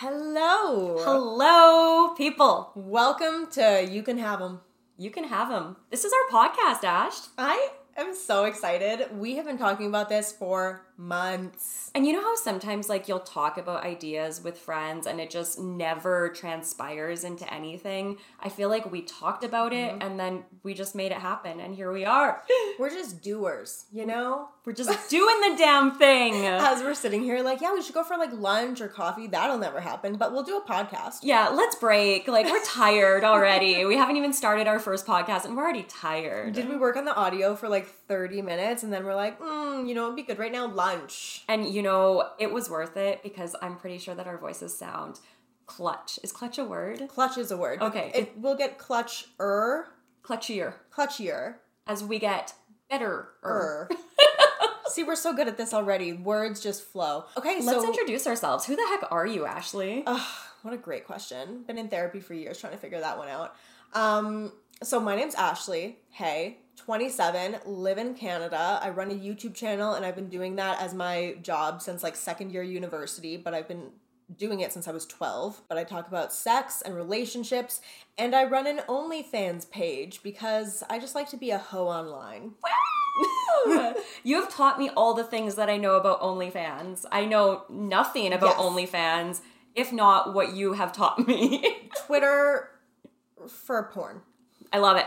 Hello. Hello, people. Welcome to You Can Have Him. You can have him. This is our podcast, Ash. I am so excited. We have been talking about this for months. And you know how sometimes, like, you'll talk about ideas with friends and it just never transpires into anything? I feel like we talked about it mm-hmm. and then we just made it happen, and here we are. We're just doers, you know? We're just doing the damn thing. As we're sitting here, like, yeah, we should go for like lunch or coffee. That'll never happen, but we'll do a podcast. Yeah, let's break. Like, we're tired already. we haven't even started our first podcast and we're already tired. Did we work on the audio for like 30 minutes and then we're like, mm, you know, it'd be good right now, lunch. And you know, it was worth it because I'm pretty sure that our voices sound clutch. Is clutch a word? Clutch is a word. Okay. It will get clutch-er, Clutchier. clutchier. As we get better. Er. See, we're so good at this already. Words just flow. Okay, Let's so introduce ourselves. Who the heck are you, Ashley? Ugh, what a great question. Been in therapy for years trying to figure that one out. Um, so my name's Ashley. Hey, 27, live in Canada. I run a YouTube channel and I've been doing that as my job since like second year university, but I've been doing it since I was 12. But I talk about sex and relationships and I run an OnlyFans page because I just like to be a hoe online. you have taught me all the things that I know about OnlyFans. I know nothing about Yes. OnlyFans, if not what you have taught me. Twitter for porn. I love it.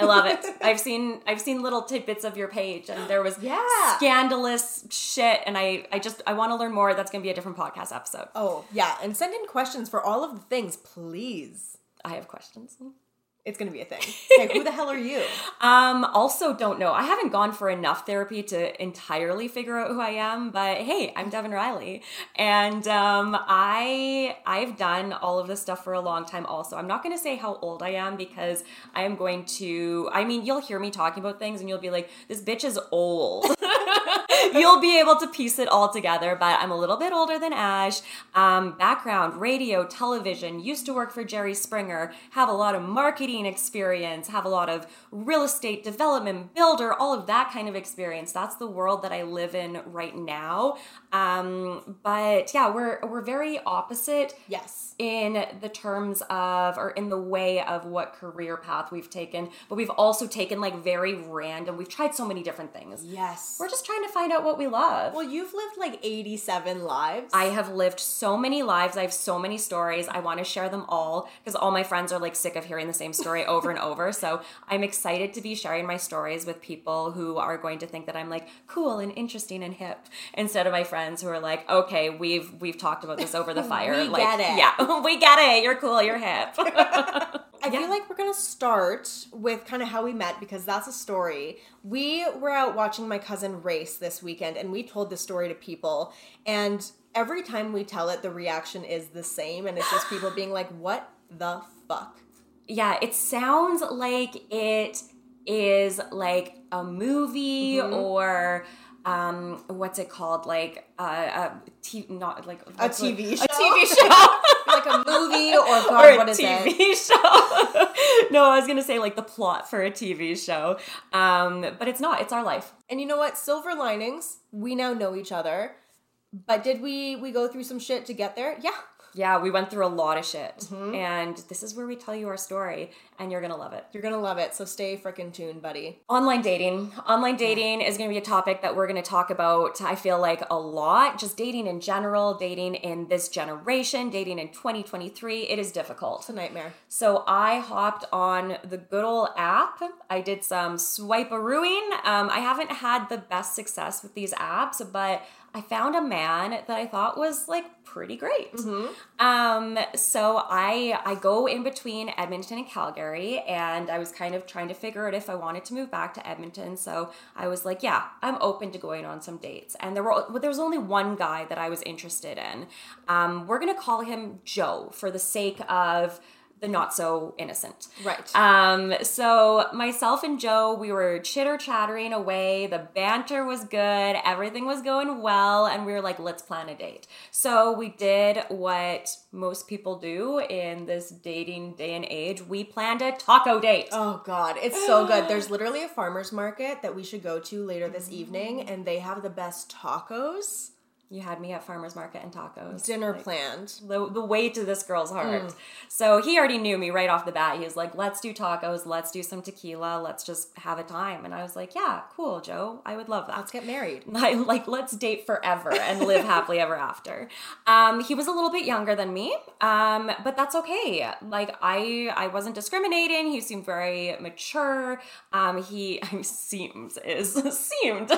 I love it. I've seen I've seen little tidbits of your page and there was Yeah. scandalous shit and I I just I want to learn more. That's going to be a different podcast episode. Oh, yeah. And send in questions for all of the things, please. I have questions. It's gonna be a thing. Okay, who the hell are you? Um, also don't know. I haven't gone for enough therapy to entirely figure out who I am, but hey, I'm Devan Riley. And um I I've done all of this stuff for a long time also. I'm not gonna say how old I am because I am going to I mean you'll hear me talking about things and you'll be like, this bitch is old. You'll be able to piece it all together, but I'm a little bit older than Ash. Um, background, radio, television, used to work for Jerry Springer, have a lot of marketing experience, have a lot of real estate development, builder, all of that kind of experience. That's the world that I live in right now. Um, but yeah, we're we're very opposite Yes. in the terms of or in the way of what career path we've taken, but we've also taken like very random. We've tried so many different things. Yes. We're just trying to find out what we love. well, you've lived like 87 lives. I have lived so many lives. I have so many stories. I want to share them all because all my friends are like sick of hearing the same story over and over. So I'm excited to be sharing my stories with people who are going to think that I'm like cool and interesting and hip instead of my friends who are like, okay, we've we've talked about this over the fire. We like, get it. Yeah, we get it. You're cool. You're hip. I feel like we're gonna start with kind of how we met because that's a story. We were out watching my cousin race this weekend and we told the story to people and every time we tell it the reaction is the same and it's just people being like, What the fuck? Yeah, it sounds like it is like a movie Mm-hmm. or um what's it called like uh, a t- not like A TV show. a TV show like a movie or God, or a what is TV it? show. no, I was gonna say like the plot for a TV show, um, but it's not. It's our life. And you know what? Silver linings. We now know each other. But did we we go through some shit to get there? Yeah. Yeah, we went through a lot of shit, Mm-hmm. and this is where we tell you our story, and you're gonna love it. You're gonna love it. So stay frickin' tuned, buddy. Online dating. Online dating is going to be a topic that we're to talk about, I feel like, a lot. Just dating in general, dating in this generation, dating in 2023. It is difficult. It's a nightmare. So I hopped on the good old app. I did some swipe-a-rooing. Um, I haven't had the best success with these apps, but I found a man that I thought was like pretty great. Um, so I I go in between Edmonton and Calgary, and I was kind of trying to figure out if I wanted to move back to Edmonton. So I was like, yeah, I'm open to going on some dates. And there were there was only one guy that I was interested in. Um, we're gonna call him Joe for the sake of the not so innocent. Right. Um, so myself and Joe, we were chitter chattering away. The banter was good. Everything was going well. And we were like, let's plan a date. So we did what most people do in this dating day and age. We planned a taco date. Oh god, it's so good. There's literally a farmers market that we should go to later this evening and they have the best tacos. You had me at farmers market and tacos. Dinner planned. the, the way to this girl's heart. So he already knew me right off the bat. He was like, let's do tacos, let's do some tequila, let's just have a time. And I was like, yeah, cool, Joe. I would love that. Let's get married. like, like let's date forever and live happily ever after. Um, he was a little bit younger than me, um, but that's okay. Like I, I wasn't discriminating. He seemed very mature. Um, he seems is seemed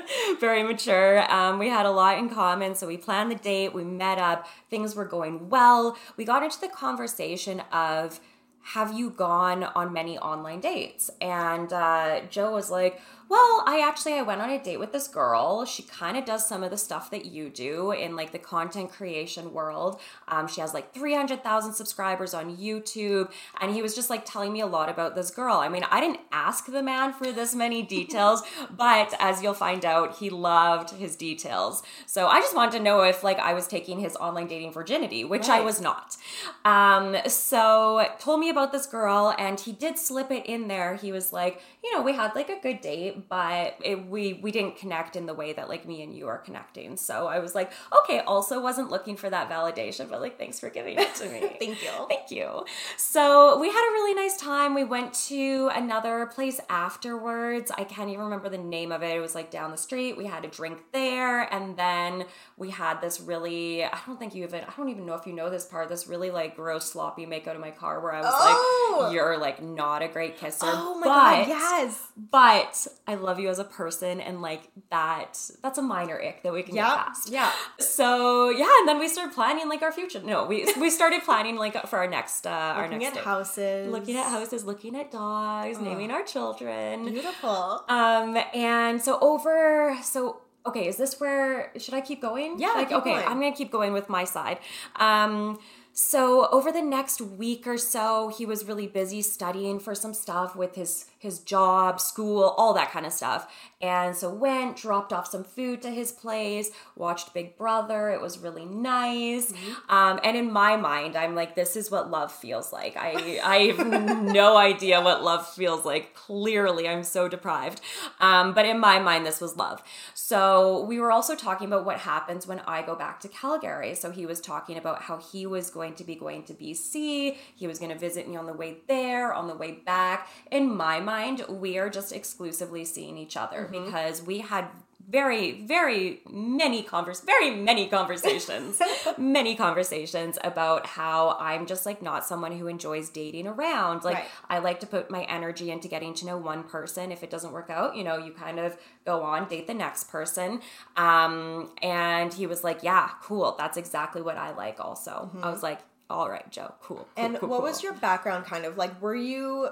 very mature. Um, we had a lot in common, so we planned the date. We met up. Things were going well. We got into the conversation of have you gone on many online dates? And uh, Joe was like, well, I actually I went on a date with this girl. She kind of does some of the stuff that you do in like the content creation world. Um, she has like 300,000 subscribers on YouTube. And he was just like telling me a lot about this girl. I mean, I didn't ask the man for this many details, but as you'll find out, he loved his details. So I just wanted to know if like I was taking his online dating virginity, which I was not. Um, so told me about this girl, and he did slip it in there. He was like, you know, we had like a good date, but it, we we didn't connect in the way that like me and you are connecting. So I was like, okay. Also, wasn't looking for that validation, but like, thanks for giving it to me. Thank you. Thank you. So we had a really nice time. We went to another place afterwards. I can't even remember the name of it. It was like down the street. We had a drink there, and then we had this really. I don't think you even. I don't even know if you know this part. This really like gross sloppy make out of my car where I was Oh! like, "You're like not a great kisser." Oh my but, god, yes. But I love you as a person, and like that. That's a minor ick that we can get past. Yeah. So yeah, and then we started planning like our future. No, we we started planning like for our next uh our next at date. houses. looking at houses, looking at dogs, naming our children. Beautiful. Um, and so over so. Okay, is this where should I keep going? Yeah, Like, okay, going. I'm gonna keep going with my side. Um, so over the next week or so, he was really busy studying for some stuff with his his job, school, all that kind of stuff. And so went, dropped off some food to his place, watched Big Brother. It was really nice. Um, and in my mind, I'm like, this is what love feels like. I I have no idea what love feels like. Clearly, I'm so deprived. Um, but in my mind, this was love. So we were also talking about what happens when I go back to Calgary. So he was talking about how he was going to be going to BC. He was going to visit me on the way there, on the way back. In my mind, we are just exclusively seeing each other because we had very very many convers very many conversations. Many conversations about how i'm just like not someone who enjoys dating around. Like Right. i like to put my energy into getting to know one person. If it doesn't work out you know you kind of go on date the next person. Um and he was like yeah cool. That's exactly what i like also. I was like all right joe cool, cool And cool, what cool." was your background kind of like? Were you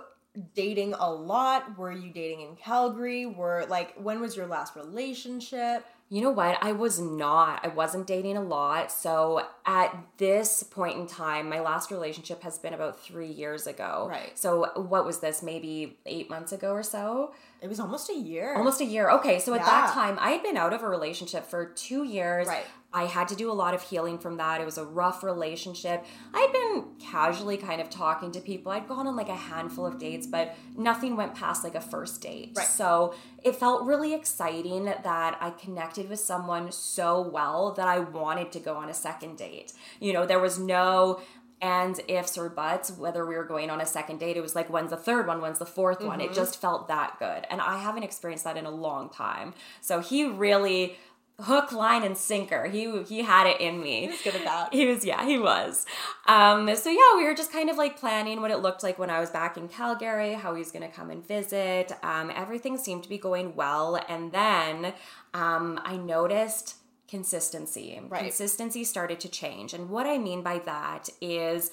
dating a lot? Were you dating in Calgary? Were like when was your last relationship? You know what? I was not. I wasn't dating a lot. So at this point in time, my last relationship has been about three years ago. Right. So what was this? Maybe eight months ago or so? It was almost a year. Almost a year. Okay. So at that time, I had been out of a relationship for two years. Right. I had to do a lot of healing from that. It was a rough relationship. I'd been casually kind of talking to people. I'd gone on like a handful of dates, but nothing went past like a first date. Right. So it felt really exciting that I connected with someone so well that I wanted to go on a second date. You know, there was no and ifs or buts whether we were going on a second date. It was like when's the third one? When's the 4th one? Mm-hmm. it just felt that good. And i haven't experienced that in a long time. So he really hook line and sinker. He he had it in me. He was good at that. he was yeah he was. Um so yeah we were just kind of like planning what it looked like when i was back in calgary how he was going to come and visit. Um everything seemed to be going well. And then um i noticed consistency Right. consistency started to change and what i mean by that is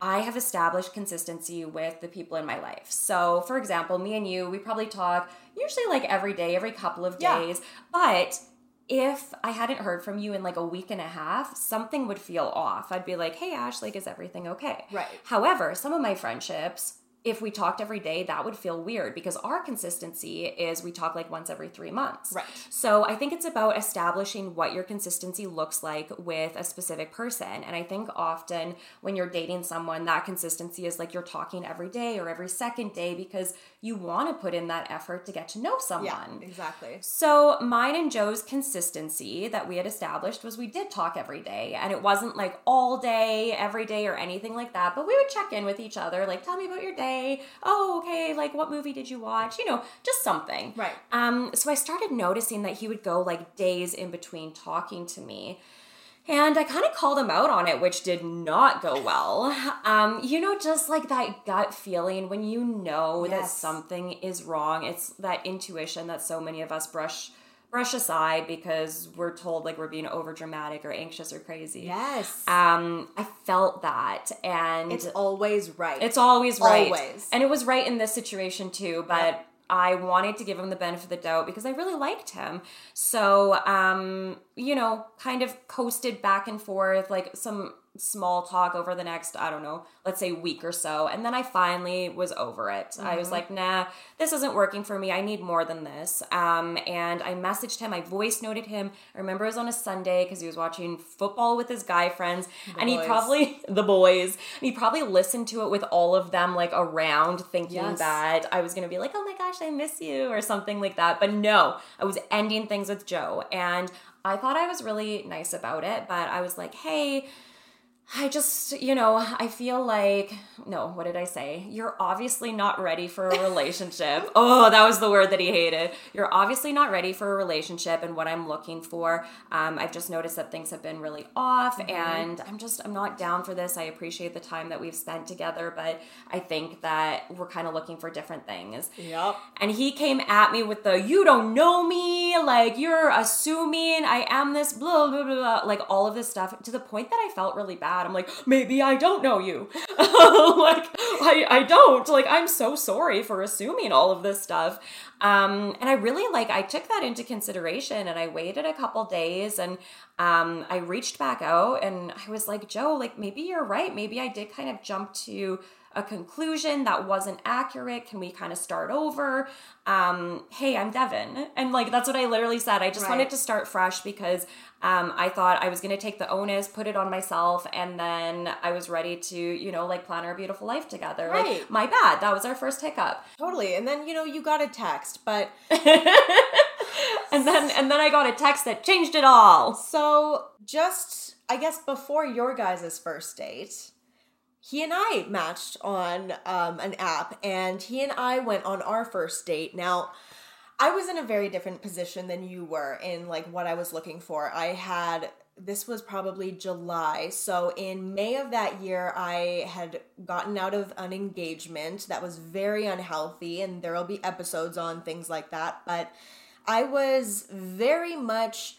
I have established consistency with the people in my life. So, for example, me and you, we probably talk usually like every day, every couple of Yeah. days. But if I hadn't heard from you in like a week and a half, something would feel off. I'd be like, hey, Ash, like, is everything okay? Right. However, some of my friendships, if we talked every day, that would feel weird because our consistency is we talk like once every three months. Right. So I think it's about establishing what your consistency looks like with a specific person. And I think often when you're dating someone, that consistency is like you're talking every day or every second day because you want to put in that effort to get to know someone. Yeah, exactly. So mine and Joe's consistency that we had established was we did talk every day. And it wasn't like all day, every day, or anything like that. But we would check in with each other, like, tell me about your day Oh, okay. Like, what movie did you watch? You know, just something. Right. Um. So I started noticing that he would go like days in between talking to me. And I kind of called him out on it, which did not go well. Um, you know, just like that gut feeling when you know that something is wrong. It's that intuition that so many of us brush brush aside because we're told like we're being over dramatic or anxious or crazy. Yes. Um, I felt that, and it's always right. it's always right. Always. And it was right in this situation too, but I wanted to give him the benefit of the doubt because I really liked him. So, um, you know, kind of coasted back and forth, like some small talk over the next, I don't know, let's say week or so. And then I finally was over it. I was like, nah, this isn't working for me. I need more than this. Um, and I messaged him, I voice noted him. I remember it was on a Sunday because he was watching football with his guy friends. and he probably, the boys, and he probably listened to it with all of them like around thinking Yes. that I was going to be like, oh my gosh, I miss you or something like that. But no, I was ending things with Joe. And I thought I was really nice about it, but I was like, hey, I just, you know, I feel like, no, what did I say? You're obviously not ready for a relationship. oh, that was the word that he hated. You're obviously not ready for a relationship and what I'm looking for. Um, I've just noticed that things have been really off and I'm just, I'm not down for this. I appreciate the time that we've spent together, but I think that we're kind of looking for different things. Yep. And he came at me with the, you don't know me, like you're assuming I am this, blah, blah, blah, like all of this stuff to the point that I felt really bad. I'm like, maybe I don't know you. like, I, I don't. Like, I'm so sorry for assuming all of this stuff. Um, and I really like, I took that into consideration and I waited a couple days and um, I reached back out and I was like, Joe, like maybe you're right. Maybe I did kind of jump to a conclusion that wasn't accurate. Can we kind of start over? Um, hey, I'm Devan. And like, that's what I literally said. I just Right. wanted to start fresh because um, I thought I was going to take the onus, put it on myself, and then I was ready to, you know, like plan our beautiful life together. Like, Right. my bad. That was our first hiccup. Totally. And then, you know, you got a text, but And then, and then I got a text that changed it all. so just, I guess, before your guys' first date, he and I matched on um, an app and he and I went on our first date. Now, I was in a very different position than you were in like what I was looking for. I had this was probably July. So in May of that year, I had gotten out of an engagement that was very unhealthy, and there will be episodes on things like that. But I was very much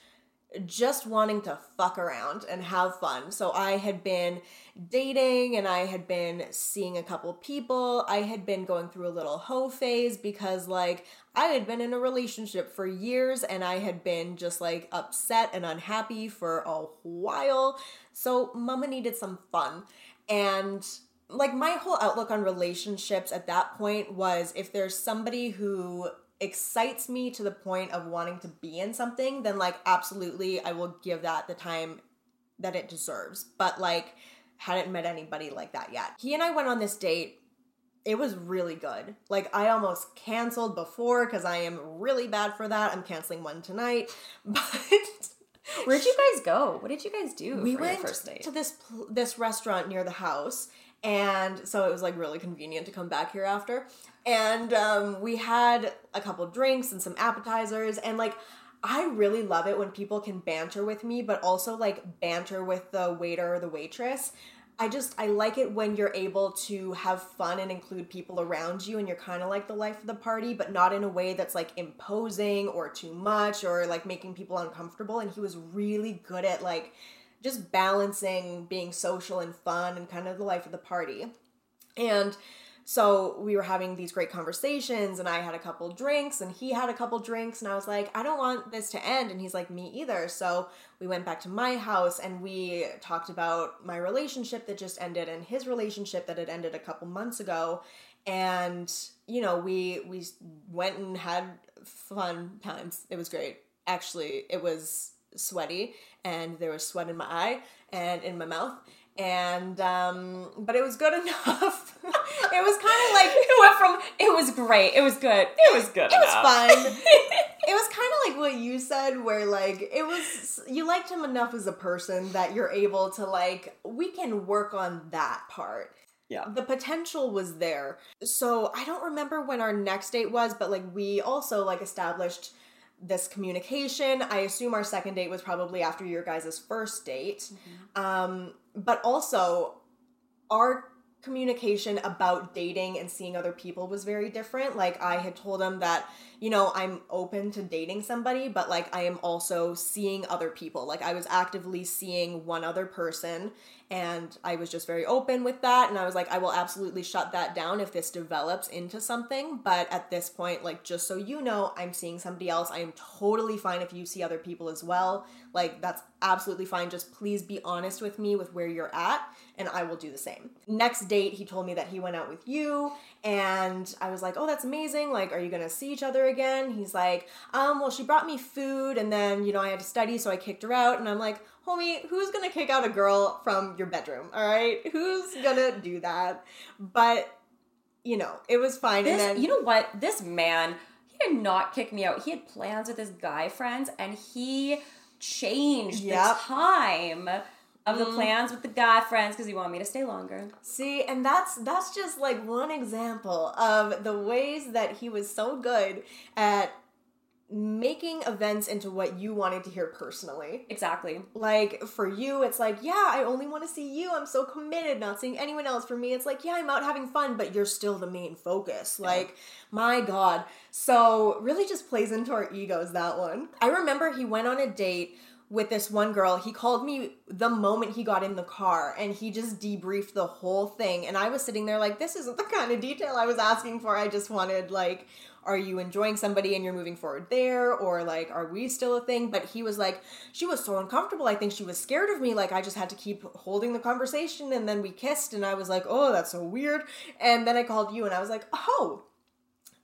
just wanting to fuck around and have fun. So I had been dating and I had been seeing a couple people. I had been going through a little hoe phase because like I had been in a relationship for years and I had been just like upset and unhappy for a while. So mama needed some fun. And like my whole outlook on relationships at that point was if there's somebody who excites me to the point of wanting to be in something, then like absolutely I will give that the time that it deserves. But like hadn't met anybody like that yet. He and I went on this date. It was really good. Like I almost canceled before cuz I am really bad for that. I'm canceling one tonight. But Where'd you guys go? What did you guys do we for went first date? to this pl- this restaurant near the house and so it was like really convenient to come back here after and um, we had a couple drinks and some appetizers and like i really love it when people can banter with me but also like banter with the waiter or the waitress i just i like it when you're able to have fun and include people around you and you're kind of like the life of the party but not in a way that's like imposing or too much or like making people uncomfortable and he was really good at like just balancing being social and fun and kind of the life of the party. And so we were having these great conversations, and I had a couple drinks, and he had a couple drinks, and I was like, I don't want this to end. And he's like, Me either. So we went back to my house and we talked about my relationship that just ended and his relationship that had ended a couple months ago. And, you know, we we went and had fun times. It was great. Actually, it was sweaty and there was sweat in my eye and in my mouth and um but it was good enough it was kind of like it went from it was great it was good it was good it enough. was fun. it was kind of like what you said where like it was you liked him enough as a person that you're able to like we can work on that part yeah. The potential was there. So I don't remember when our next date was, but like we also like established this communication. I assume our second date was probably after your guys' first date. Mm-hmm. Um, but also our communication about dating and seeing other people was very different. Like I had told him that, you know, I'm open to dating somebody, but like I am also seeing other people. Like I was actively seeing one other person and I was just very open with that. And I was like, I will absolutely shut that down if this develops into something. But at this point, like, just so you know, I'm seeing somebody else. I am totally fine if you see other people as well. Like, that's absolutely fine. Just please be honest with me with where you're at, and I will do the same. Next date, he told me that he went out with you, and I was like, oh, that's amazing. Like, are you gonna see each other again? He's like, um, well, she brought me food, and then, you know, I had to study, so I kicked her out. And I'm like, homie, who's gonna kick out a girl from your bedroom? All right, who's gonna do that? But you know, it was fine. This, and then you know what? This man, he did not kick me out. He had plans with his guy friends, and he changed yep. the time of the mm. plans with the guy friends because he wanted me to stay longer. See, and that's that's just like one example of the ways that he was so good at making events into what you wanted to hear personally. Exactly. Like for you, it's like, yeah, I only want to see you. I'm so committed, not seeing anyone else. For me, it's like, yeah, I'm out having fun, but you're still the main focus. Yeah. Like, my God. So really just plays into our egos, that one. I remember he went on a date with this one girl. He called me the moment he got in the car and he just debriefed the whole thing. And I was sitting there like, this isn't the kind of detail I was asking for. I just wanted like are you enjoying somebody and you're moving forward there or like are we still a thing but he was like she was so uncomfortable i think she was scared of me like i just had to keep holding the conversation and then we kissed and i was like oh that's so weird and then i called you and i was like oh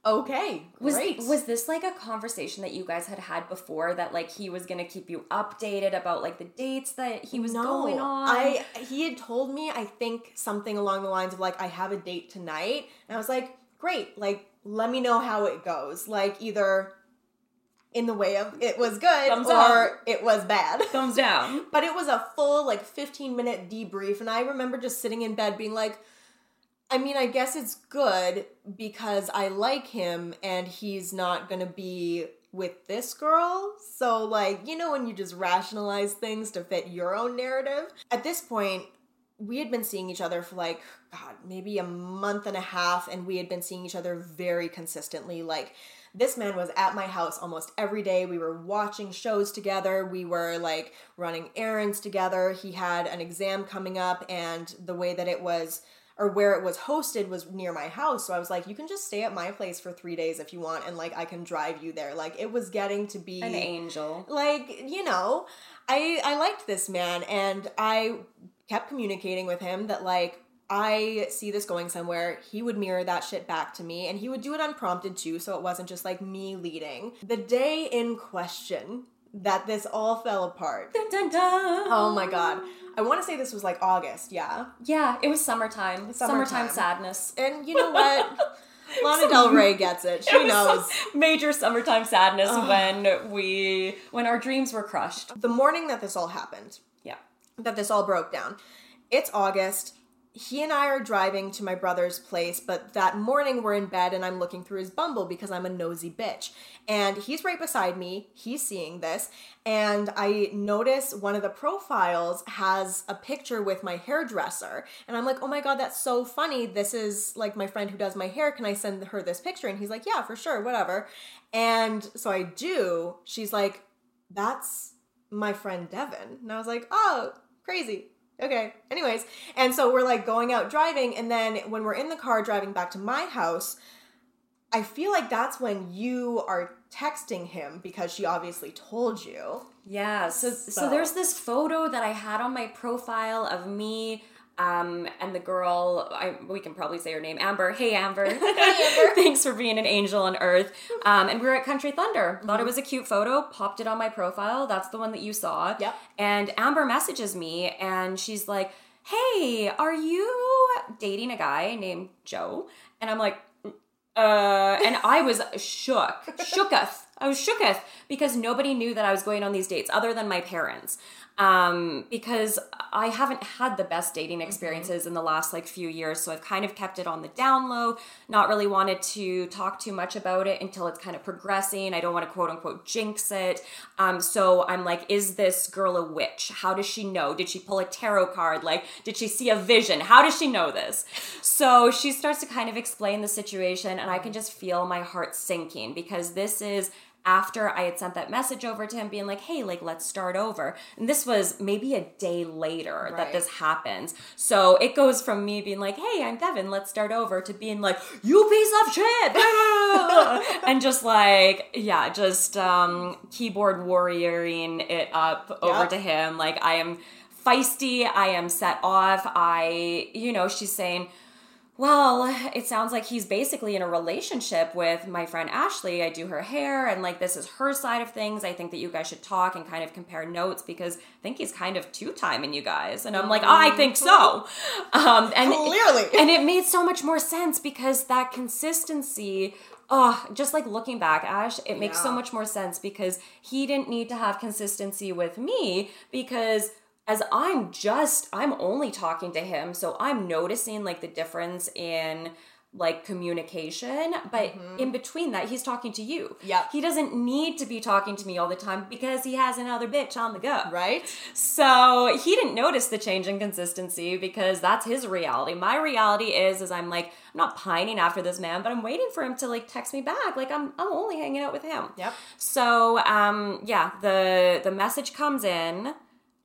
Okay, was was this like a conversation that you guys had had before that like he was gonna keep you updated about like the dates that he was no, going on? I he had told me I think something along the lines of like I have a date tonight, and I was like, great, like let me know how it goes. Like either in the way of it was good Thumbs or up. it was bad. Thumbs down. but it was a full like 15 minute debrief and I remember just sitting in bed being like I mean, I guess it's good because I like him and he's not going to be with this girl. So like, you know when you just rationalize things to fit your own narrative. At this point, we had been seeing each other for like god maybe a month and a half and we had been seeing each other very consistently like this man was at my house almost every day we were watching shows together we were like running errands together he had an exam coming up and the way that it was or where it was hosted was near my house so i was like you can just stay at my place for three days if you want and like i can drive you there like it was getting to be an angel like you know i i liked this man and i kept communicating with him that like I see this going somewhere. He would mirror that shit back to me and he would do it unprompted too, so it wasn't just like me leading. The day in question that this all fell apart. Dun, dun, dun. Oh my god. I want to say this was like August, yeah. Yeah, it was summertime. Summertime, summertime sadness. And you know what? Lana Del Rey gets it. She it knows. Major summertime sadness when we when our dreams were crushed. The morning that this all happened, Yeah. that this all broke down. It's August. He and I are driving to my brother's place, but that morning we're in bed and I'm looking through his Bumble because I'm a nosy bitch. And he's right beside me. He's seeing this. And I notice one of the profiles has a picture with my hairdresser. And I'm like, oh my God, that's so funny. This is like my friend who does my hair. Can I send her this picture? And he's like, yeah, for sure, whatever. And so I do. She's like, that's my friend Devan. And I was like, oh, crazy. Okay. Anyways, and so we're like going out driving, and then when we're in the car driving back to my house, I feel like that's when you are texting him because she obviously told you. Yeah, so, so So- there's this photo that I had on my profile of me um, and the girl. I, we can probably say her name, Amber. Hey, Amber. Amber. Thanks for being an angel on earth. Um, and we were at Country Thunder. Thought Mm-hmm. it was a cute photo. Popped it on my profile. That's the one that you saw. Yep. And Amber messages me, and she's like, "Hey, are you dating a guy named Joe?" And I'm like, uh, and I was shook, shooketh. I was shooketh because nobody knew that I was going on these dates other than my parents. Um, because I haven't had the best dating experiences in the last like few years, so I've kind of kept it on the down low. Not really wanted to talk too much about it until it's kind of progressing. I don't want to quote unquote jinx it. Um, so I'm like, is this girl a witch? How does she know? Did she pull a tarot card? Like, did she see a vision? How does she know this? So she starts to kind of explain the situation, and I can just feel my heart sinking because this is after I had sent that message over to him, being like, hey, like, let's start over. And this was maybe a day later that this happens. So it goes from me being like, hey, I'm Devan, let's start over, to being like, you piece of shit. and just like, yeah, just um, keyboard warrioring it up over to him. Like, I am feisty, I am set off. I, you know, she's saying, well, it sounds like he's basically in a relationship with my friend Ashley. I do her hair, and like this is her side of things. I think that you guys should talk and kind of compare notes because I think he's kind of two timing you guys. And I'm like, I think so. Um, and Clearly. and it made so much more sense because that consistency. Oh, just like looking back, Ash, it makes so much more sense because he didn't need to have consistency with me because as I'm just I'm only talking to him, so I'm noticing like the difference in like communication, but in between that he's talking to you. Yeah. He doesn't need to be talking to me all the time because he has another bitch on the go. Right? So he didn't notice the change in consistency because that's his reality. My reality is is I'm like I'm not pining after this man, but I'm waiting for him to like text me back. Like I'm I'm only hanging out with him. Yep. So um yeah, the the message comes in.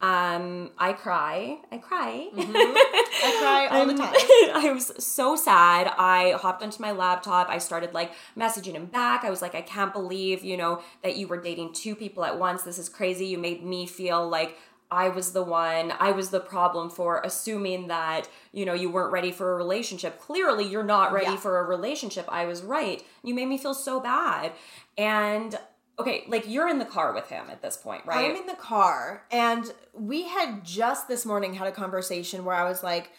Um I cry. I cry. I cry all the time. I was so sad. I hopped onto my laptop. I started like messaging him back. I was like, I can't believe, you know, that you were dating two people at once. This is crazy. You made me feel like I was the one, I was the problem for assuming that, you know, you weren't ready for a relationship. Clearly, you're not ready Yeah. for a relationship. I was right. You made me feel so bad. And okay, like you're in the car with him at this point, right? I'm in the car, and we had just this morning had a conversation where I was like,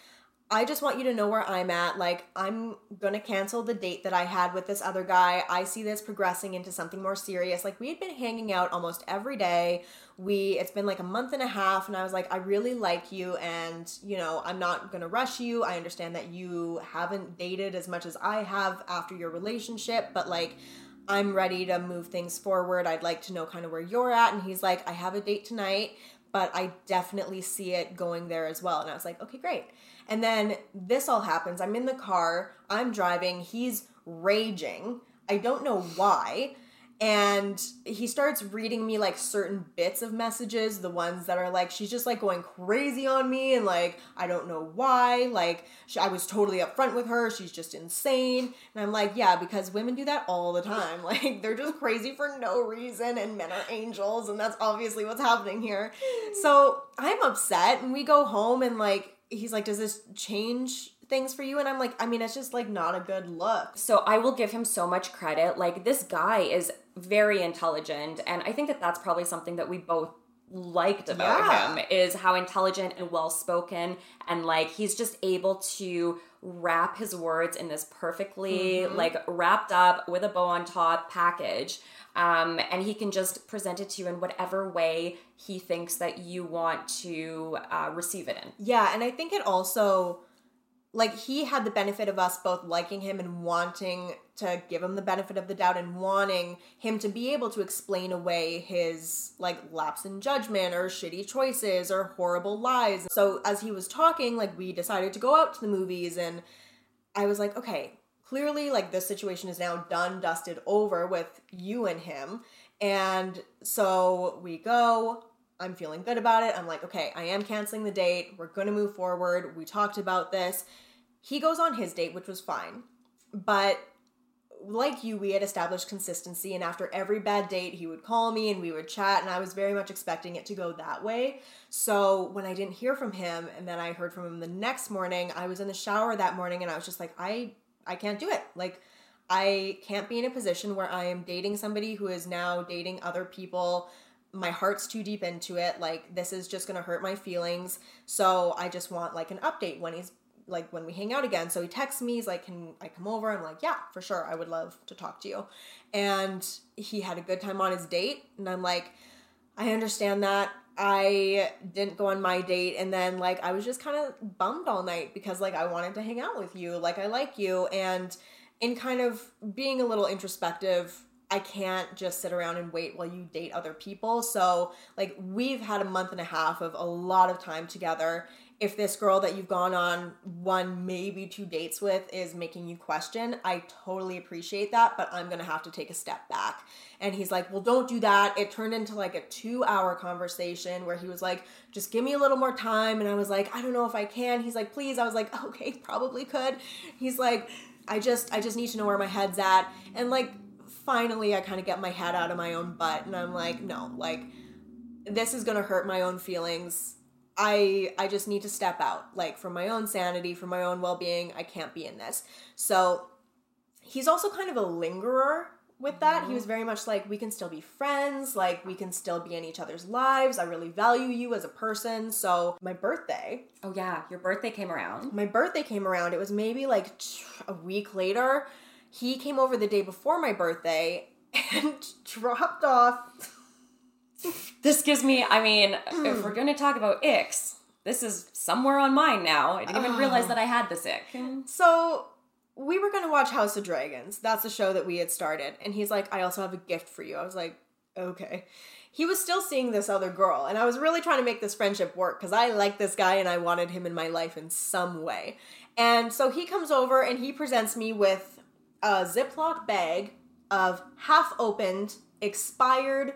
I just want you to know where I'm at. Like, I'm gonna cancel the date that I had with this other guy. I see this progressing into something more serious. Like, we had been hanging out almost every day. We, it's been like a month and a half, and I was like, I really like you, and you know, I'm not gonna rush you. I understand that you haven't dated as much as I have after your relationship, but like, I'm ready to move things forward. I'd like to know kind of where you're at. And he's like, I have a date tonight, but I definitely see it going there as well. And I was like, okay, great. And then this all happens. I'm in the car, I'm driving, he's raging. I don't know why. And he starts reading me like certain bits of messages, the ones that are like, she's just like going crazy on me, and like, I don't know why. Like, she, I was totally upfront with her, she's just insane. And I'm like, yeah, because women do that all the time. Like, they're just crazy for no reason, and men are angels, and that's obviously what's happening here. So I'm upset, and we go home, and like, he's like, does this change things for you? And I'm like, I mean, it's just like not a good look. So I will give him so much credit. Like this guy is very intelligent, and I think that that's probably something that we both liked about Yeah. him is how intelligent and well spoken and like he's just able to wrap his words in this perfectly like wrapped up with a bow on top package um, and he can just present it to you in whatever way he thinks that you want to uh, receive it in Yeah, and I think it also like he had the benefit of us both liking him and wanting to give him the benefit of the doubt and wanting him to be able to explain away his like lapse in judgment or shitty choices or horrible lies. So as he was talking, like we decided to go out to the movies and I was like, okay, clearly like this situation is now done, dusted over with you and him. And so we go, I'm feeling good about it. I'm like, okay, I am canceling the date. We're going to move forward. We talked about this. He goes on his date, which was fine. But like you, we had established consistency, and after every bad date, he would call me and we would chat, and I was very much expecting it to go that way. So when I didn't hear from him, and then I heard from him the next morning, I was in the shower that morning, and I was just like, I, I can't do it. Like, I can't be in a position where I am dating somebody who is now dating other people. My heart's too deep into it. Like, this is just gonna hurt my feelings. So I just want like an update when he's like when we hang out again. So he texts me, he's like, Can I come over? I'm like, Yeah, for sure. I would love to talk to you. And he had a good time on his date. And I'm like, I understand that. I didn't go on my date. And then, like, I was just kind of bummed all night because, like, I wanted to hang out with you. Like, I like you. And in kind of being a little introspective, I can't just sit around and wait while you date other people. So, like, we've had a month and a half of a lot of time together if this girl that you've gone on one, maybe two dates with is making you question, I totally appreciate that, but I'm gonna have to take a step back. And he's like, Well, don't do that. It turned into like a two hour conversation where he was like, Just give me a little more time. And I was like, I don't know if I can. He's like, Please. I was like, Okay, probably could. He's like, I just, I just need to know where my head's at. And like, finally, I kind of get my head out of my own butt and I'm like, No, like, this is gonna hurt my own feelings I I just need to step out like for my own sanity, for my own well-being. I can't be in this. So he's also kind of a lingerer with that. Mm-hmm. He was mm-hmm. very much like we can still be friends, like we can still be in each other's lives. I really value you as a person. So my birthday. Oh yeah, your birthday came around. My birthday came around. It was maybe like a week later. He came over the day before my birthday and dropped off this gives me, I mean, if hmm. we're going to talk about icks, this is somewhere on mine now. I didn't even ah. realize that I had this ick. So we were going to watch House of Dragons. That's the show that we had started. And he's like, I also have a gift for you. I was like, okay. He was still seeing this other girl. And I was really trying to make this friendship work because I like this guy and I wanted him in my life in some way. And so he comes over and he presents me with a Ziploc bag of half opened, expired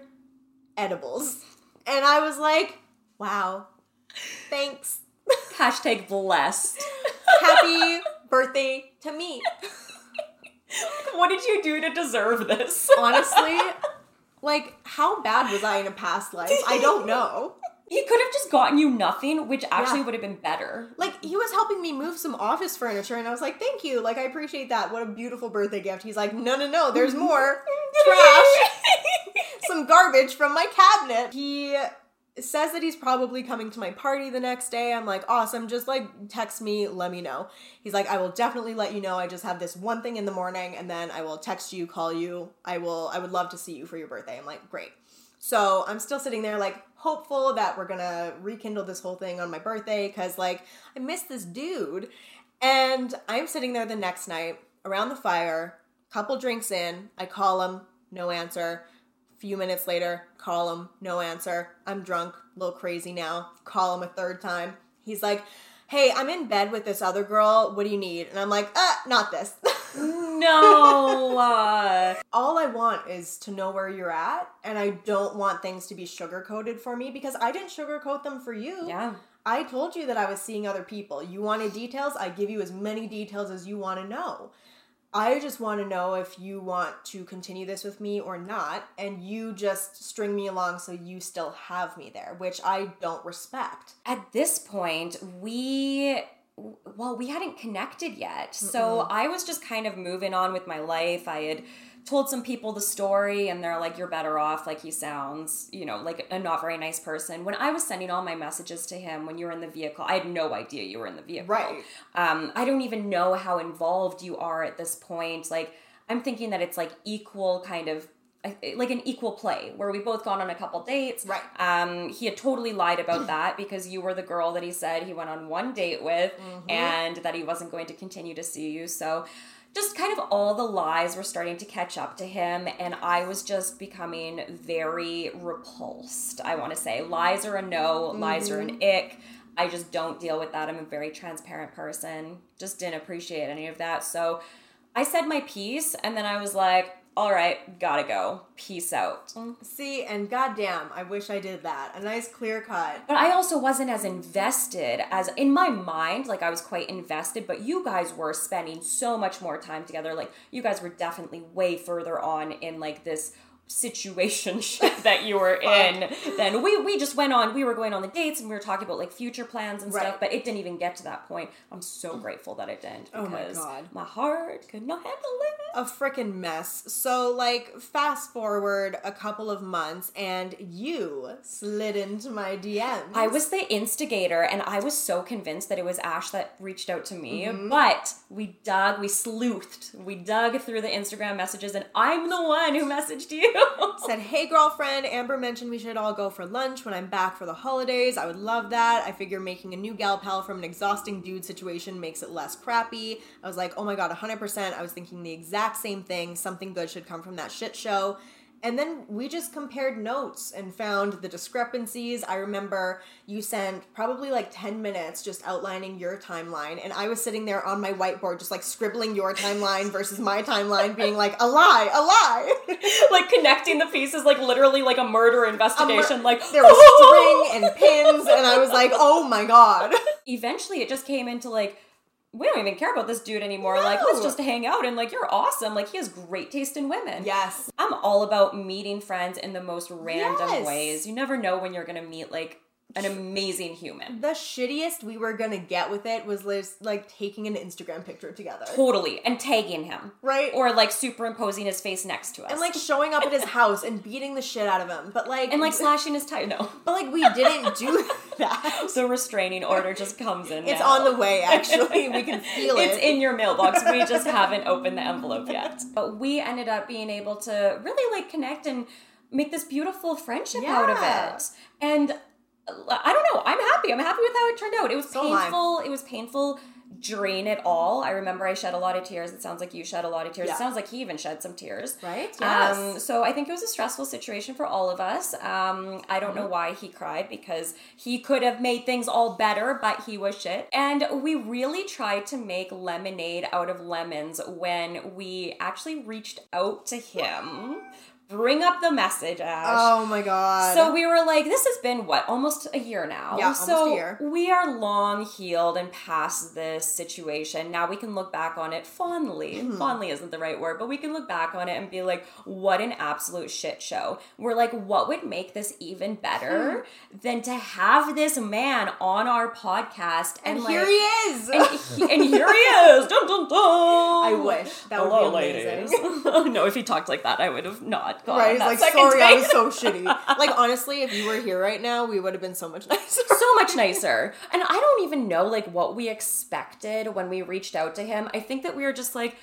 edibles. And I was like, wow, thanks. Hashtag blessed. Happy birthday to me. what did you do to deserve this? Honestly, like, how bad was I in a past life? I don't know. He could have just gotten you nothing, which actually yeah. would have been better. Like he was helping me move some office furniture, and I was like, "Thank you, like I appreciate that. What a beautiful birthday gift." He's like, "No, no, no, there's mm-hmm. more trash, some garbage from my cabinet." He says that he's probably coming to my party the next day. I'm like, awesome. Just like text me, let me know. He's like, I will definitely let you know. I just have this one thing in the morning, and then I will text you, call you. I will. I would love to see you for your birthday. I'm like, great. So I'm still sitting there like hopeful that we're gonna rekindle this whole thing on my birthday because like I miss this dude. And I'm sitting there the next night around the fire, couple drinks in, I call him, no answer. A few minutes later, call him, no answer. I'm drunk, a little crazy now. Call him a third time. He's like, hey, I'm in bed with this other girl. What do you need? And I'm like, uh, not this. no. Uh... All I want is to know where you're at, and I don't want things to be sugar coated for me because I didn't sugarcoat them for you. Yeah. I told you that I was seeing other people. You wanted details, I give you as many details as you want to know. I just want to know if you want to continue this with me or not, and you just string me along so you still have me there, which I don't respect. At this point, we well, we hadn't connected yet. Mm-mm. So I was just kind of moving on with my life. I had told some people the story and they're like, you're better off. Like he sounds, you know, like a not very nice person. When I was sending all my messages to him when you were in the vehicle, I had no idea you were in the vehicle. Right. Um, I don't even know how involved you are at this point. Like, I'm thinking that it's like equal kind of like an equal play where we both gone on a couple dates. Right. Um, he had totally lied about that because you were the girl that he said he went on one date with mm-hmm. and that he wasn't going to continue to see you. So just kind of all the lies were starting to catch up to him and I was just becoming very repulsed, I want to say. Lies are a no, mm-hmm. lies are an mm-hmm. ick. I just don't deal with that. I'm a very transparent person. Just didn't appreciate any of that. So I said my piece and then I was like, all right, gotta go. Peace out. Mm, see, and goddamn, I wish I did that. A nice clear cut. But I also wasn't as invested as in my mind, like I was quite invested, but you guys were spending so much more time together. Like you guys were definitely way further on in like this situation that you were in then we we just went on we were going on the dates and we were talking about like future plans and Right. stuff but it didn't even get to that point i'm so grateful that it didn't Oh my because God. my heart could not handle it a freaking mess. So, like, fast forward a couple of months, and you slid into my DMs. I was the instigator, and I was so convinced that it was Ash that reached out to me. Mm-hmm. But we dug, we sleuthed, we dug through the Instagram messages, and I'm the one who messaged you. said, "Hey, girlfriend. Amber mentioned we should all go for lunch when I'm back for the holidays. I would love that. I figure making a new gal pal from an exhausting dude situation makes it less crappy." I was like, "Oh my god, 100%." I was thinking the exact same thing. Something good should come from that shit show. And then we just compared notes and found the discrepancies. I remember you sent probably like 10 minutes just outlining your timeline, and I was sitting there on my whiteboard just like scribbling your timeline versus my timeline, being like, a lie, a lie. like connecting the pieces, like literally like a murder investigation. like there was string and pins, and I was like, oh my god. eventually, it just came into like. We don't even care about this dude anymore. Like, let's just hang out and like, you're awesome. Like, he has great taste in women. Yes. I'm all about meeting friends in the most random Yes. ways. You never know when you're gonna meet like an amazing human. The shittiest we were gonna get with it was Liz, like taking an Instagram picture together. Totally. And tagging him. Right? Or like superimposing his face next to us. and like showing up at his house and beating the shit out of him. But like and like slashing his tie. No. But like we didn't do that. The restraining order just comes in. It's now. on the way actually. We can feel it. It's in your mailbox. We just haven't opened the envelope yet. But we ended up being able to really like connect and make this beautiful friendship out of it. And I don't know. I'm happy. I'm happy with how it turned out. It was So painful. It was painful drain it all. I remember I shed a lot of tears. It sounds like you shed a lot of tears. Yeah. It sounds like he even shed some tears. Right? Um, Yes. so I think it was a stressful situation for all of us. Um, I don't know Mm-hmm. why he cried because he could have made things all better, but he was shit. And we really tried to make lemonade out of lemons when we actually reached out to him. Bring up the message, Ash. oh my god. So we were like, this has been what, almost a year now. Yeah, almost so a year. we are long healed and past this situation. Now we can look back on it fondly. Mm-hmm. Fondly isn't the right word, but we can look back on it and be like, what an absolute shit show. We're like, what would make this even better Hmm. than to have this man on our podcast and, and like, here he is. and, he- and here he is. Dun, dun, dun. I wish that Hello, would be amazing. no, if he talked like that, I would have not gone. Right, he's that like, sorry, I was so shitty. Like, honestly, if you were here right now, we would have been so much nicer. so much nicer. And I don't even know like what we expected when we reached out to him. I think that we were just like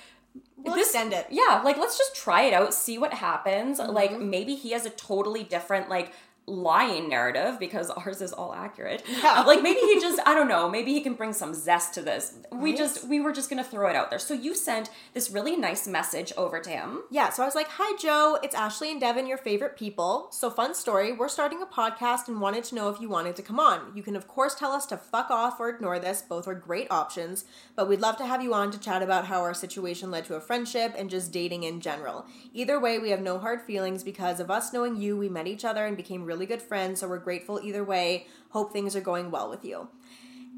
We'll extend it. Yeah, like let's just try it out, see what happens. Mm-hmm. Like maybe he has a totally different like lying narrative because ours is all accurate. Yeah. Like maybe he just I don't know, maybe he can bring some zest to this. We just we were just going to throw it out there. So you sent this really nice message over to him. Yeah, so I was like, Hi, Joe. It's Ashley and Devan, your favorite people. So, fun story. We're starting a podcast and wanted to know if you wanted to come on. You can, of course, tell us to fuck off or ignore this. Both are great options. But we'd love to have you on to chat about how our situation led to a friendship and just dating in general. Either way, we have no hard feelings because of us knowing you, we met each other and became really good friends. So, we're grateful either way. Hope things are going well with you.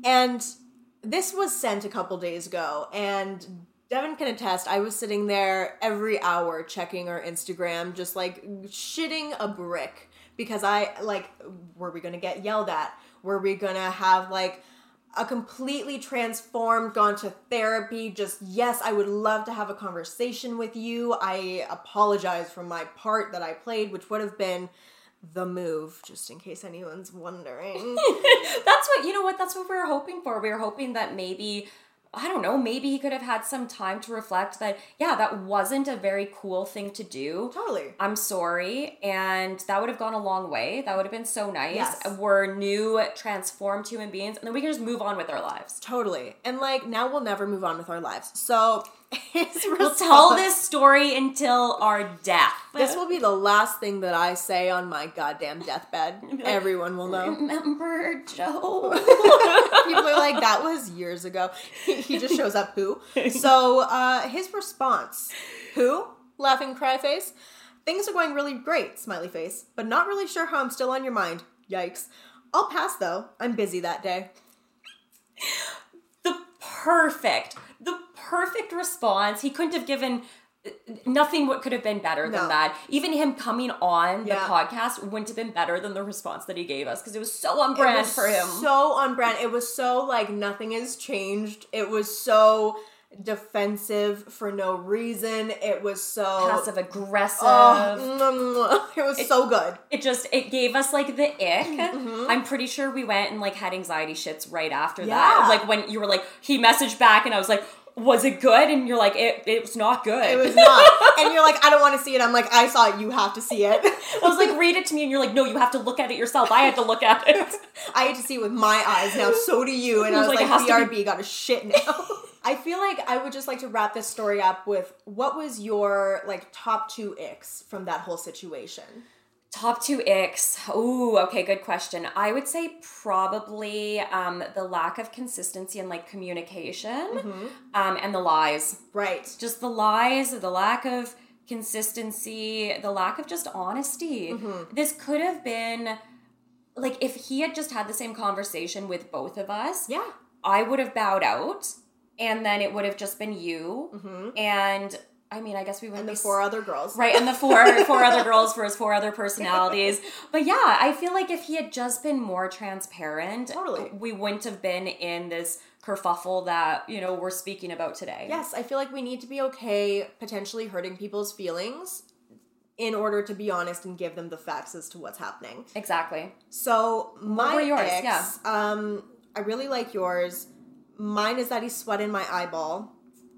And this was sent a couple days ago, and Devan can attest, I was sitting there every hour checking our Instagram, just like shitting a brick because I, like, were we gonna get yelled at? Were we gonna have, like, a completely transformed, gone to therapy, just yes, I would love to have a conversation with you. I apologize for my part that I played, which would have been the move, just in case anyone's wondering. That's what you know what that's what we were hoping for. We were hoping that maybe I don't know, maybe he could have had some time to reflect that yeah, that wasn't a very cool thing to do. totally. I'm sorry, and that would have gone a long way. That would have been so nice. Yes. We're new, transformed human beings, and then we can just move on with our lives. Totally. And like now we'll never move on with our lives. So We'll tell this story until our death. This will be the last thing that I say on my goddamn deathbed. Everyone will know. Remember Joe? People are like, that was years ago. He, he just shows up who? So uh his response, who? laughing cry face. Things are going really great, smiley face, but not really sure how I'm still on your mind. Yikes. I'll pass though. I'm busy that day. The perfect, perfect response. He couldn't have given nothing what could have been better than No. that. Even him coming on the Yeah. podcast wouldn't have been better than the response that he gave us because it was so on It brand for him. So on brand. It was so like nothing has changed. It was so defensive for no reason. It was so Passive aggressive. Oh, mwah, mwah. it was so good. it just it gave us like the ick. Mm-hmm. I'm pretty sure we went and like had anxiety shits right after Yeah. that. Like when you were like he messaged back and I was like, was it good? And you're like, it it was not good. It was not. and you're like, I don't want to see it. I'm like, I saw it. You have to see it. I was like, read it to me, and you're like, no, you have to look at it yourself. I had to look at it. I had to see it with my eyes now. So do you. And I was like, like, to be- BRB got a shit now. I feel like I would just like to wrap this story up with what was your like top two icks from that whole situation? Top two icks. Ooh, okay, good question. I would say probably um, the lack of consistency and like communication, Mm-hmm. um, and the lies. Right. Just the lies, the lack of consistency, the lack of just honesty. Mm-hmm. This could have been like if he had just had the same conversation with both of us. Yeah. I would have bowed out, and then it would have just been you. And I mean, I guess we wouldn't. And the four other girls. right and the four four other girls for his four other personalities but yeah i feel like if he had just been more transparent Totally. we wouldn't have been in this kerfuffle that you know we're speaking about today Yes, I feel like we need to be okay potentially hurting people's feelings in order to be honest and give them the facts as to what's happening. exactly So my yours? icks, Yeah. um, I really like yours. Mine is that he sweat in my eyeball.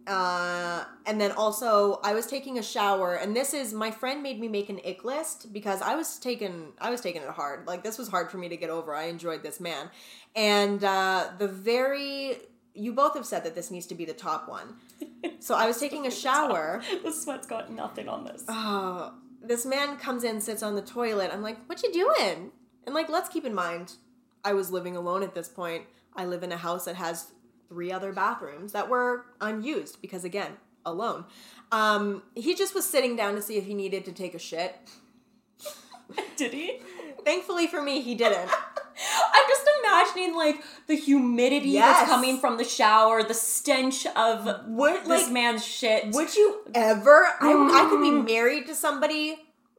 Uh, and then also I was taking a shower, and this is my friend made me make an ick list because I was taking I was taking it hard. Like this was hard for me to get over. I enjoyed this man, and uh, the very you both have said that this needs to be the top one. So I was taking a shower. the sweat's got nothing on this Oh, this man comes in, sits on the toilet. I'm like, what you doing? And like, let's keep in mind, I was living alone at this point. I live in a house that has three other bathrooms that were unused because again, alone. Um, he just was sitting down to see if he needed to take a shit. did he Thankfully for me, he didn't. i'm just imagining like the humidity Yes. that's coming from the shower the stench of Would this like man's shit Would you ever? I, I could be married to somebody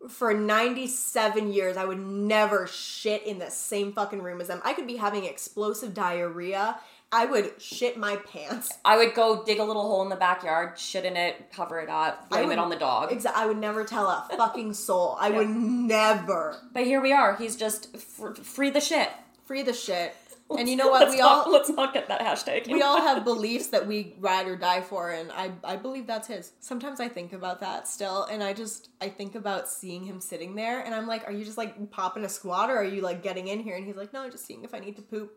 for 97 years. I would never shit in the same fucking room as them. I could be having explosive diarrhea. I would shit my pants. I would go dig a little hole in the backyard, shit in it, cover it up, blame would- it on the dog. Exa- I would never tell a fucking soul. I would never But here we are. He's just fr- free the shit. free the shit. And you know what? We not, all let's not get that hashtag. we all have beliefs that we ride or die for and I, I believe that's his sometimes i think about that still and i just i think about seeing him sitting there and i'm like are you just like popping a squat or are you like getting in here and he's like no i'm just seeing if i need to poop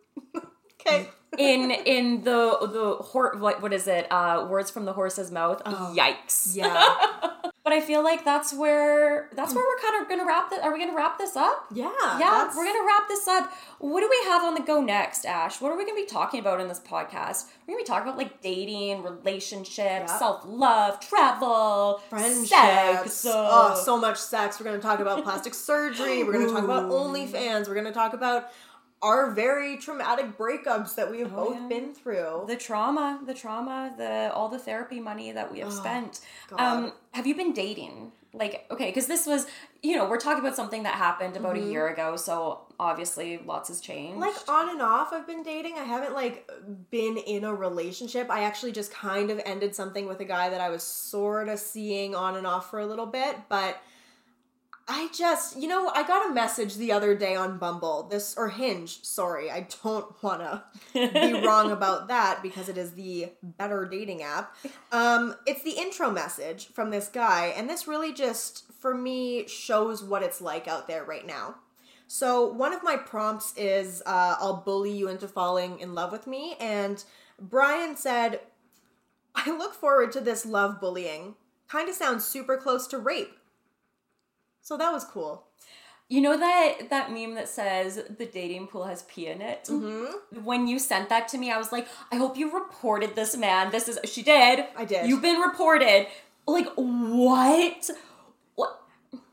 okay in in the the hor- what what is it? Uh, words from the horse's mouth. Yikes. yeah But I feel like that's where that's where we're kind of gonna wrap this. Are we gonna wrap this up? yeah Yeah, that's- we're gonna wrap this up. What do we have on the go next, Ash? What are we gonna be talking about in this podcast? We're gonna be talking about like dating, relationships, Yeah. self love, travel, friendships sex. oh so much sex we're going to talk about plastic surgery we're going to talk about onlyfans we're going to talk about our very traumatic breakups that we have both Oh, yeah. been through the trauma, the trauma, the all the therapy money that we have spent. Oh, God. Um, have you been dating? Like, okay, because this was, you know, we're talking about something that happened about a year ago, so obviously lots has changed. like on and off i've been dating i haven't like been in a relationship i actually just kind of ended something with a guy that i was sort of seeing on and off for a little bit but i just you know i got a message the other day on bumble this or hinge sorry i don't want to be wrong about that because it is the better dating app um it's the intro message from this guy and this really just for me shows what it's like out there right now so one of my prompts is uh, I'll bully you into falling in love with me, and Brian said, "I look forward to this love bullying. Kind of sounds super close to rape." So that was cool. you know that that meme that says the dating pool has pee in it. Mm-hmm. When you sent that to me, I was like, I hope you reported this man. This is she did. I did. You've been reported. Like what? What?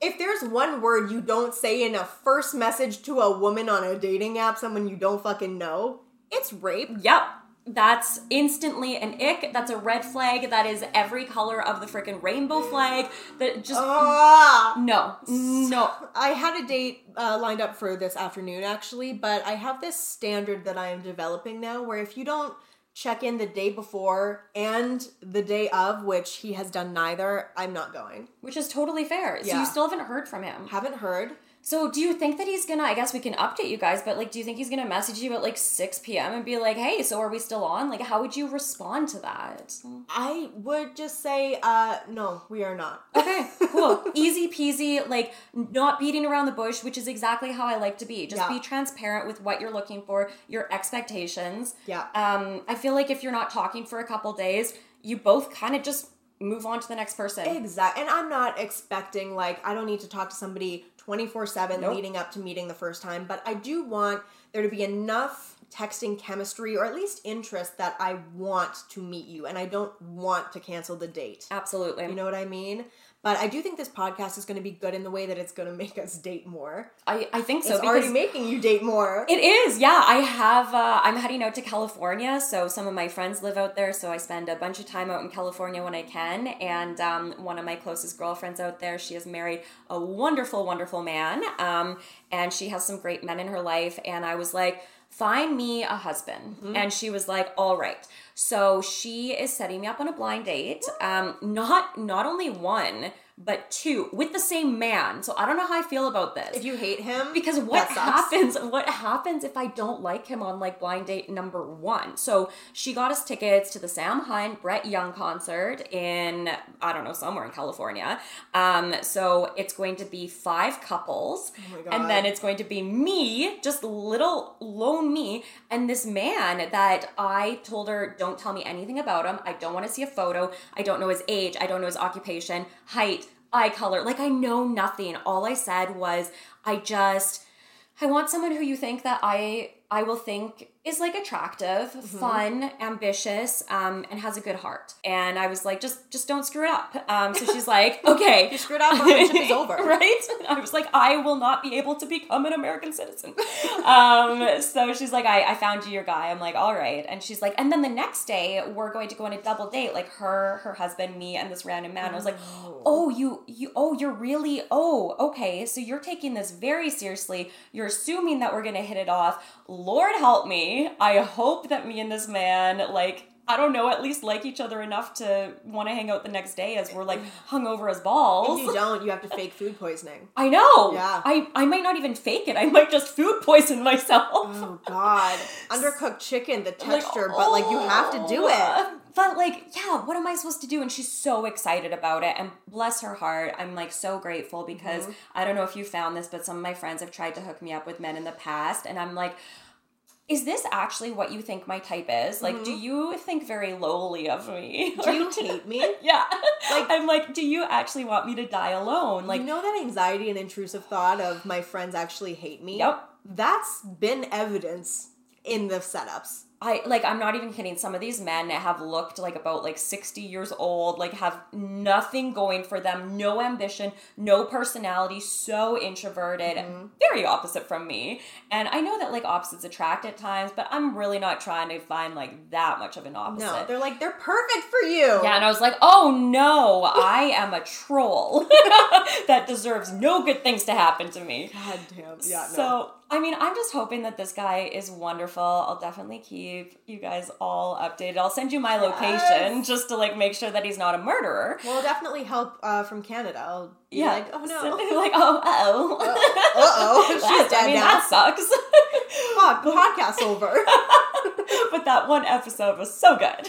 If there's one word you don't say in a first message to a woman on a dating app, someone you don't fucking know, it's rape. Yep. That's instantly an ick. That's a red flag. That is every color of the freaking rainbow flag. That just Ah! no, no. I had a date uh, lined up for this afternoon actually, but I have this standard that I am developing now where if you don't check in the day before and the day of, which he has done neither, I'm not going. Which is totally fair. So Yeah. you still haven't heard from him. Haven't heard. So do you think that he's gonna? I guess we can update you guys, but like, do you think he's gonna message you at like six p.m. and be like, "Hey, so are we still on?" Like, how would you respond to that? I would just say, uh, no, we are not. Okay, cool, easy peasy. Like, not beating around the bush, which is exactly how I like to be. Just Yeah. be transparent with what you're looking for, your expectations. Yeah. Um, I feel like if you're not talking for a couple days, you both kind of just move on to the next person. Exactly. And I'm not expecting, like, I don't need to talk to somebody 24 7 Nope. leading up to meeting the first time, but I do want there to be enough texting chemistry or at least interest that I want to meet you and I don't want to cancel the date. Absolutely. You know what I mean? But I do think this podcast is going to be good in the way that it's going to make us date more. I, I think so. it's already making you date more. It is, yeah. I have. Uh, I'm heading out to California, so some of my friends live out there. So I spend a bunch of time out in California when I can. And um, one of my closest girlfriends out there, she has married a wonderful, wonderful man, um, and she has some great men in her life. And I was like, find me a husband, and she was like, all right. So she is setting me up on a blind date. Um, not not only one, but two with the same man. So I don't know how I feel about this. If you hate him, because what happens what happens if i don't like him on like blind date number one? So she got us tickets to the sam hunt brett young concert in i don't know somewhere in california. Um so it's going to be five couples. Oh my God. and then it's going to be me just little lone me and this man that i told her don't tell me anything about him. I don't want to see a photo. I don't know his age. I don't know his occupation height eye color. Like i know nothing. All i said was i just I want someone who you think that I I will think is like attractive, Mm-hmm. fun, ambitious, um, and has a good heart. And I was like, just just don't screw it up. Um, so she's like, okay, You screwed up, friendship is over. right? I was like, I will not be able to become an American citizen. um, so she's like, I, I found you your guy. I'm like, all right. And she's like, and then the next day we're going to go on a double date, like her, her husband, me, and this random man. I was like, oh, you, you, oh, you're really, oh, okay. So you're taking this very seriously. You're assuming that we're gonna hit it off. Lord help me. I hope that me and this man, like, I don't know, at least like each other enough to want to hang out the next day as we're like hungover as balls. If you don't, you have to fake food poisoning. I know. Yeah. I, I might not even fake it. I might just food poison myself. Oh God, undercooked chicken, the Like, texture, but like you have to do it. oh. But like, yeah, what am I supposed to do? And she's so excited about it. And bless her heart, I'm like so grateful because Mm-hmm. I don't know if you found this, but some of my friends have tried to hook me up with men in the past, and I'm like. Is this actually what you think my type is? Like, do you think very lowly of me? Mm-hmm. Do you hate me? yeah. Like- I'm like, do you actually want me to die alone? Like, you know that anxiety and intrusive thought of my friends actually hate me? Yep. That's been evidence in the setups. I like I'm not even kidding. Some of these men have looked like about like 60 years old, like have nothing going for them, no ambition, no personality, so introverted, Mm-hmm. very opposite from me. And I know that like opposites attract at times, but I'm really not trying to find like that much of an opposite. No, they're like they're perfect for you. yeah, and I was like, oh no, I am a troll that deserves no good things to happen to me. God damn. Yeah. No. So, I mean, I'm just hoping that this guy is wonderful. I'll definitely keep you guys all updated. I'll send you my location Yes. just to like make sure that he's not a murderer. Well, definitely help uh, from Canada. I'll be Yeah. like, oh no. like, oh, oh. Uh-oh. She's That- dead I mean, now. that sucks. Fuck, podcast over. but that one episode was so good.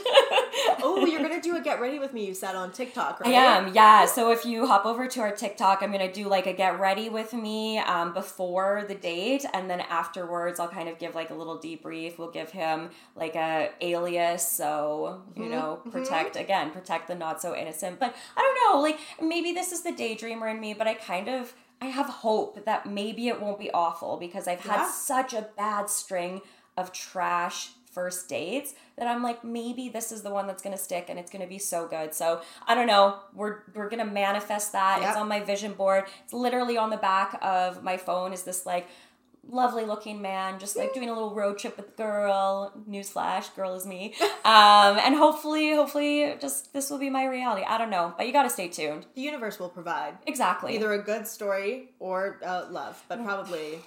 oh, you're gonna do a get ready with me. You said on TikTok, right? I am, yeah. So if you hop over to our TikTok, I'm gonna do like a get ready with me um, before the date, and then afterwards, I'll kind of give like a little debrief. We'll give him like a alias, so you know, protect again, protect the not so innocent. But I don't know, like maybe this is the daydreamer in me, but I kind of. I have hope that maybe it won't be awful because I've had Yeah. such a bad string of trash first dates that I'm like, maybe this is the one that's gonna stick and it's gonna be so good. So I don't know. We're we're gonna manifest that. Yep. It's on my vision board. It's literally on the back of my phone. Is this like lovely looking man just like doing a little road trip with the girl newsflash girl is me um and hopefully hopefully just this will be my reality i don't know but you gotta stay tuned The universe will provide exactly either a good story or uh, love, but probably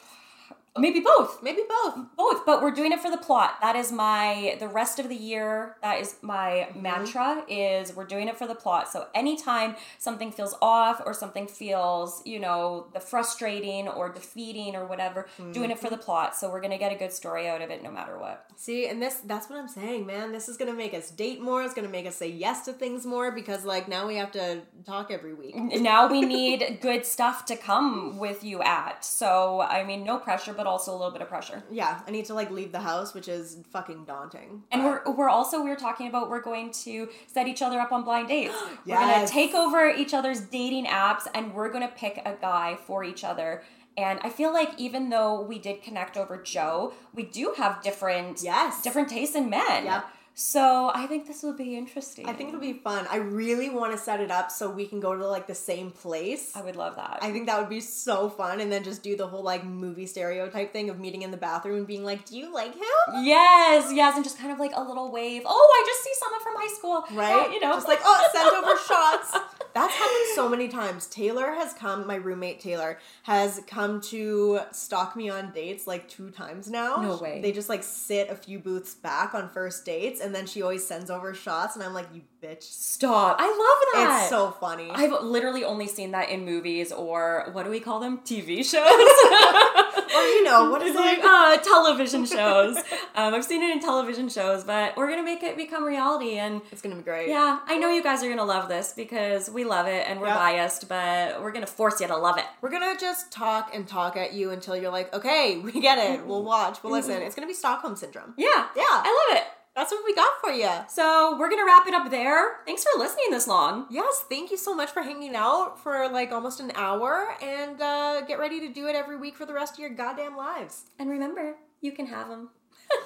maybe both maybe both. both but we're doing it for the plot that is my the rest of the year that is my Mm-hmm. mantra is we're doing it for the plot so anytime something feels off or something feels you know the frustrating or defeating or whatever doing it for the Mm-hmm. plot so we're gonna get a good story out of it no matter what See, and this that's what I'm saying, man. This is gonna make us date more, it's gonna make us say yes to things more because like now we have to talk every week. now we need good stuff to come with you at so i mean no pressure but also a little bit of pressure Yeah, I need to like leave the house, which is fucking daunting. And we're we're also we're talking about we're going to set each other up on blind dates. yes. We're gonna take over each other's dating apps and we're gonna pick a guy for each other. And I feel like even though we did connect over Joe, we do have different Yes. different tastes in men. Yep. So I think this will be interesting. I think it'll be fun. I really want to set it up so we can go to like the same place. I would love that. I think that would be so fun, and then just do the whole like movie stereotype thing of meeting in the bathroom and being like, "Do you like him?" yes, yes, and just kind of like a little wave. Oh, I just see someone from high school. Right? Yeah, you know, just like oh, send over shots. That's happened so many times. Taylor has come. My roommate Taylor has come to stalk me on dates like two times now. No way. They just like sit a few booths back on first dates, and then she always sends over shots, and I'm like, "You bitch." Stop. I love that. It's so funny. I've literally only seen that in movies or what do we call them? TV shows. or you know what is like it? uh, television shows. Um, I've seen it in television shows, but we're gonna make it become reality. And It's gonna be great. yeah, I know you guys are gonna love this because we love it and we're biased, but we're gonna force you to love it. We're gonna just talk and talk at you until you're like, okay, we get it. We'll watch. We'll listen. It's gonna be Stockholm syndrome. Yeah, Yeah. I love it. That's what we got for you. So we're gonna wrap it up there. Thanks for listening this long. Yes, thank you so much for hanging out for like almost an hour and uh, get ready to do it every week for the rest of your goddamn lives. And remember, you can have them.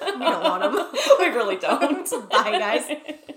We don't want them. we really don't. Bye, guys.